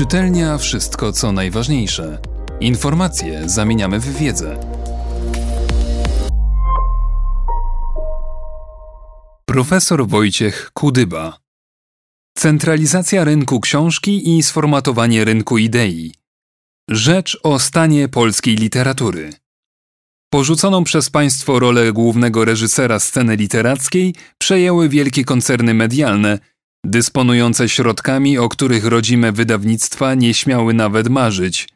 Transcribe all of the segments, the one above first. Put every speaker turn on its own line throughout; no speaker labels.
Czytelnia wszystko co najważniejsze. Informacje zamieniamy w wiedzę. Profesor Wojciech Kudyba. Centralizacja rynku książki i sformatowanie rynku idei. Rzecz o stanie polskiej literatury. Porzuconą przez państwo rolę głównego reżysera sceny literackiej przejęły wielkie koncerny medialne, dysponujące środkami, o których rodzime wydawnictwa nie śmiały nawet marzyć.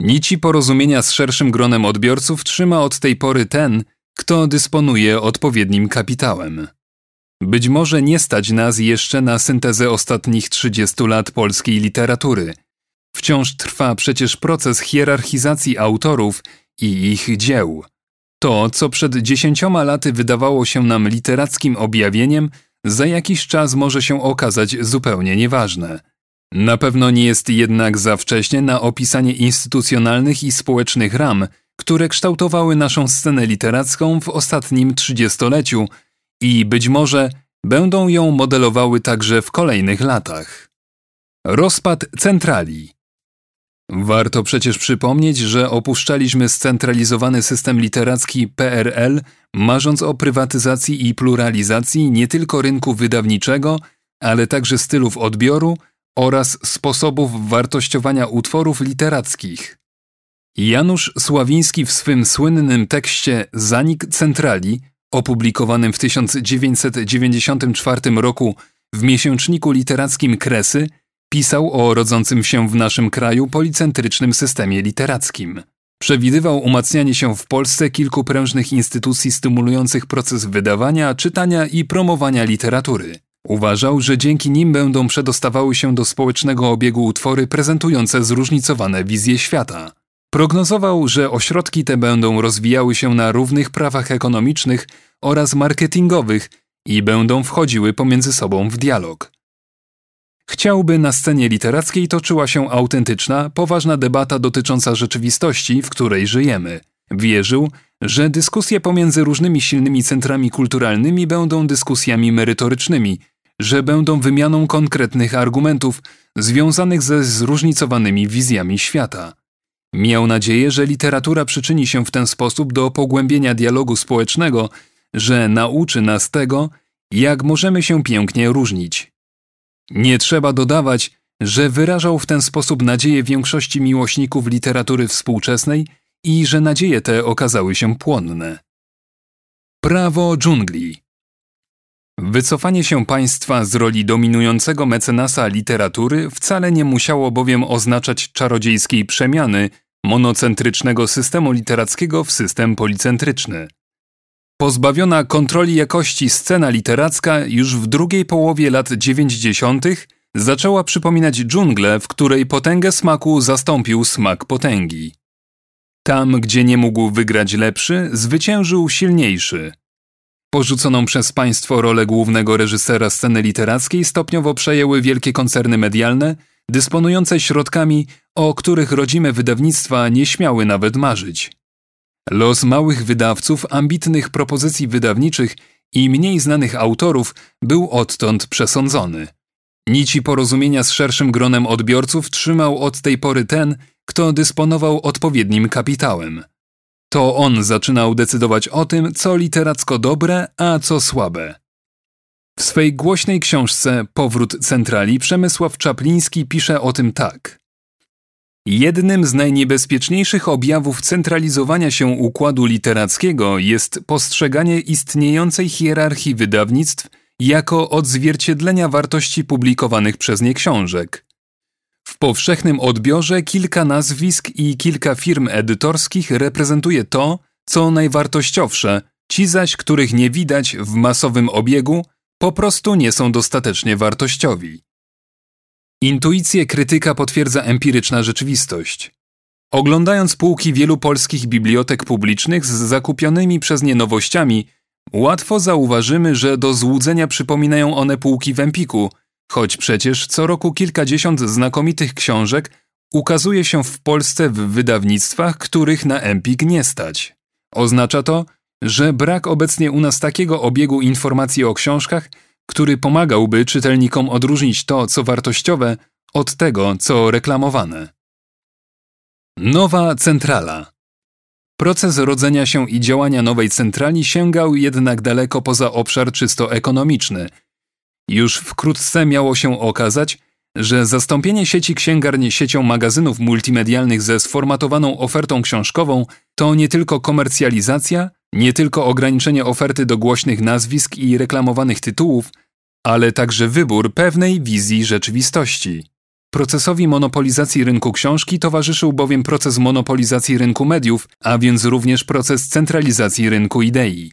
Nici porozumienia z szerszym gronem odbiorców trzyma od tej pory ten, kto dysponuje odpowiednim kapitałem. Być może nie stać nas jeszcze na syntezę ostatnich 30 lat polskiej literatury. Wciąż trwa przecież proces hierarchizacji autorów i ich dzieł. To, co przed dziesięcioma laty wydawało się nam literackim objawieniem, za jakiś czas może się okazać zupełnie nieważne. Na pewno nie jest jednak za wcześnie na opisanie instytucjonalnych i społecznych ram, które kształtowały naszą scenę literacką w ostatnim trzydziestoleciu i być może będą ją modelowały także w kolejnych latach. Rozpad centrali Warto przecież przypomnieć, że opuszczaliśmy scentralizowany system literacki PRL, marząc o prywatyzacji i pluralizacji nie tylko rynku wydawniczego, ale także stylów odbioru oraz sposobów wartościowania utworów literackich. Janusz Sławiński w swym słynnym tekście Zanik Centrali, opublikowanym w 1994 roku w miesięczniku literackim Kresy, Pisał o rodzącym się w naszym kraju policentrycznym systemie literackim. Przewidywał umacnianie się w Polsce kilku prężnych instytucji stymulujących proces wydawania, czytania i promowania literatury. Uważał, że dzięki nim będą przedostawały się do społecznego obiegu utwory prezentujące zróżnicowane wizje świata. Prognozował, że ośrodki te będą rozwijały się na równych prawach ekonomicznych oraz marketingowych i będą wchodziły pomiędzy sobą w dialog. Chciałby na scenie literackiej toczyła się autentyczna, poważna debata dotycząca rzeczywistości, w której żyjemy. Wierzył, że dyskusje pomiędzy różnymi silnymi centrami kulturalnymi będą dyskusjami merytorycznymi, że będą wymianą konkretnych argumentów związanych ze zróżnicowanymi wizjami świata. Miał nadzieję, że literatura przyczyni się w ten sposób do pogłębienia dialogu społecznego, że nauczy nas tego, jak możemy się pięknie różnić. Nie trzeba dodawać, że wyrażał w ten sposób nadzieję większości miłośników literatury współczesnej i że nadzieje te okazały się płonne. Prawo dżungli Wycofanie się państwa z roli dominującego mecenasa literatury wcale nie musiało bowiem oznaczać czarodziejskiej przemiany monocentrycznego systemu literackiego w system policentryczny. Pozbawiona kontroli jakości scena literacka już w drugiej połowie lat 90. zaczęła przypominać dżunglę, w której potęgę smaku zastąpił smak potęgi. Tam, gdzie nie mógł wygrać lepszy, zwyciężył silniejszy. Porzuconą przez państwo rolę głównego reżysera sceny literackiej stopniowo przejęły wielkie koncerny medialne, dysponujące środkami, o których rodzime wydawnictwa nie śmiały nawet marzyć. Los małych wydawców, ambitnych propozycji wydawniczych i mniej znanych autorów był odtąd przesądzony. Nici porozumienia z szerszym gronem odbiorców trzymał od tej pory ten, kto dysponował odpowiednim kapitałem. To on zaczynał decydować o tym, co literacko dobre, a co słabe. W swej głośnej książce Powrót centrali Przemysław Czapliński pisze o tym tak. Jednym z najniebezpieczniejszych objawów centralizowania się układu literackiego jest postrzeganie istniejącej hierarchii wydawnictw jako odzwierciedlenia wartości publikowanych przez nie książek. W powszechnym odbiorze kilka nazwisk i kilka firm edytorskich reprezentuje to, co najwartościowsze, ci zaś, których nie widać w masowym obiegu, po prostu nie są dostatecznie wartościowi. Intuicję krytyka potwierdza empiryczna rzeczywistość. Oglądając półki wielu polskich bibliotek publicznych z zakupionymi przez nie nowościami, łatwo zauważymy, że do złudzenia przypominają one półki w Empiku, choć przecież co roku kilkadziesiąt znakomitych książek ukazuje się w Polsce w wydawnictwach, których na Empik nie stać. Oznacza to, że brak obecnie u nas takiego obiegu informacji o książkach, który pomagałby czytelnikom odróżnić to, co wartościowe, od tego, co reklamowane. Nowa centrala. Proces rodzenia się i działania nowej centrali sięgał jednak daleko poza obszar czysto ekonomiczny. Już wkrótce miało się okazać, że zastąpienie sieci księgarni siecią magazynów multimedialnych ze sformatowaną ofertą książkową to nie tylko komercjalizacja, nie tylko ograniczenie oferty do głośnych nazwisk i reklamowanych tytułów, ale także wybór pewnej wizji rzeczywistości. Procesowi monopolizacji rynku książki towarzyszył bowiem proces monopolizacji rynku mediów, a więc również proces centralizacji rynku idei.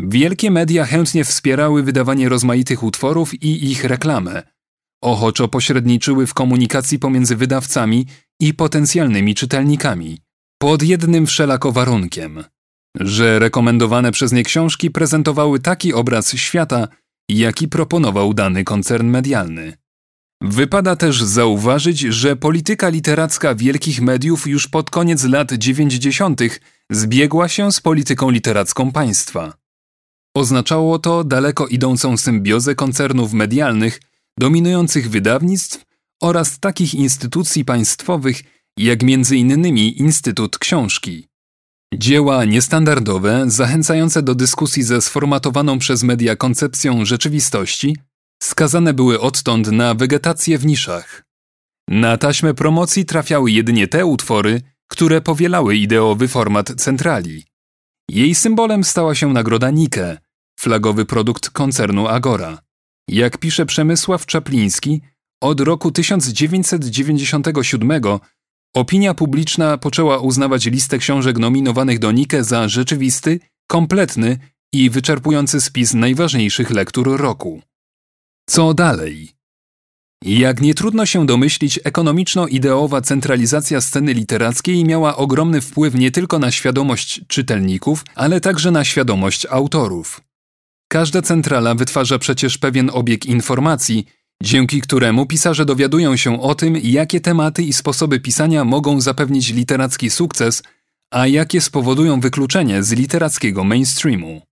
Wielkie media chętnie wspierały wydawanie rozmaitych utworów i ich reklamę. Ochoczo pośredniczyły w komunikacji pomiędzy wydawcami i potencjalnymi czytelnikami. Pod jednym wszelako warunkiem, że rekomendowane przez nie książki prezentowały taki obraz świata, jaki proponował dany koncern medialny. Wypada też zauważyć, że polityka literacka wielkich mediów już pod koniec lat 90. zbiegła się z polityką literacką państwa. Oznaczało to daleko idącą symbiozę koncernów medialnych, dominujących wydawnictw oraz takich instytucji państwowych jak m.in. Instytut Książki. Dzieła niestandardowe, zachęcające do dyskusji ze sformatowaną przez media koncepcją rzeczywistości, skazane były odtąd na wegetację w niszach. Na taśmę promocji trafiały jedynie te utwory, które powielały ideowy format centrali. Jej symbolem stała się nagroda Nike, flagowy produkt koncernu Agora. Jak pisze Przemysław Czapliński, od roku 1997 opinia publiczna poczęła uznawać listę książek nominowanych do Nike za rzeczywisty, kompletny i wyczerpujący spis najważniejszych lektur roku. Co dalej? Jak nie trudno się domyślić, ekonomiczno-ideowa centralizacja sceny literackiej miała ogromny wpływ nie tylko na świadomość czytelników, ale także na świadomość autorów. Każda centrala wytwarza przecież pewien obieg informacji, dzięki któremu pisarze dowiadują się o tym, jakie tematy i sposoby pisania mogą zapewnić literacki sukces, a jakie spowodują wykluczenie z literackiego mainstreamu.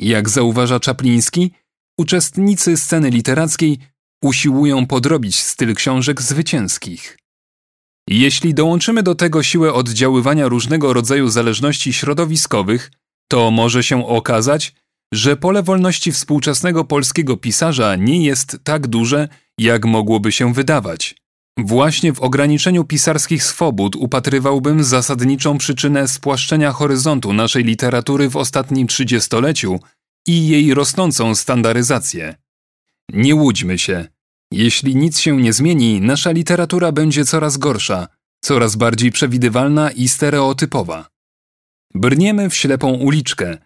Jak zauważa Czapliński, uczestnicy sceny literackiej usiłują podrobić styl książek zwycięskich. Jeśli dołączymy do tego siłę oddziaływania różnego rodzaju zależności środowiskowych, to może się okazać, że pole wolności współczesnego polskiego pisarza nie jest tak duże, jak mogłoby się wydawać. Właśnie w ograniczeniu pisarskich swobód upatrywałbym zasadniczą przyczynę spłaszczenia horyzontu naszej literatury w ostatnim trzydziestoleciu i jej rosnącą standaryzację. Nie łudźmy się. Jeśli nic się nie zmieni, nasza literatura będzie coraz gorsza, coraz bardziej przewidywalna i stereotypowa. Brniemy w ślepą uliczkę,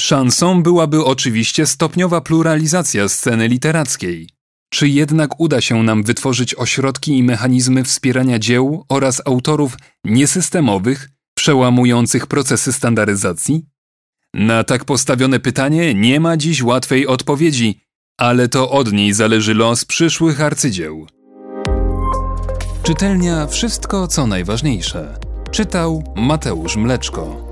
Szansą byłaby oczywiście stopniowa pluralizacja sceny literackiej. Czy jednak uda się nam wytworzyć ośrodki i mechanizmy wspierania dzieł oraz autorów niesystemowych, przełamujących procesy standaryzacji? Na tak postawione pytanie nie ma dziś łatwej odpowiedzi, ale to od niej zależy los przyszłych arcydzieł. Czytelnia Wszystko co najważniejsze. Czytał Mateusz Mleczko.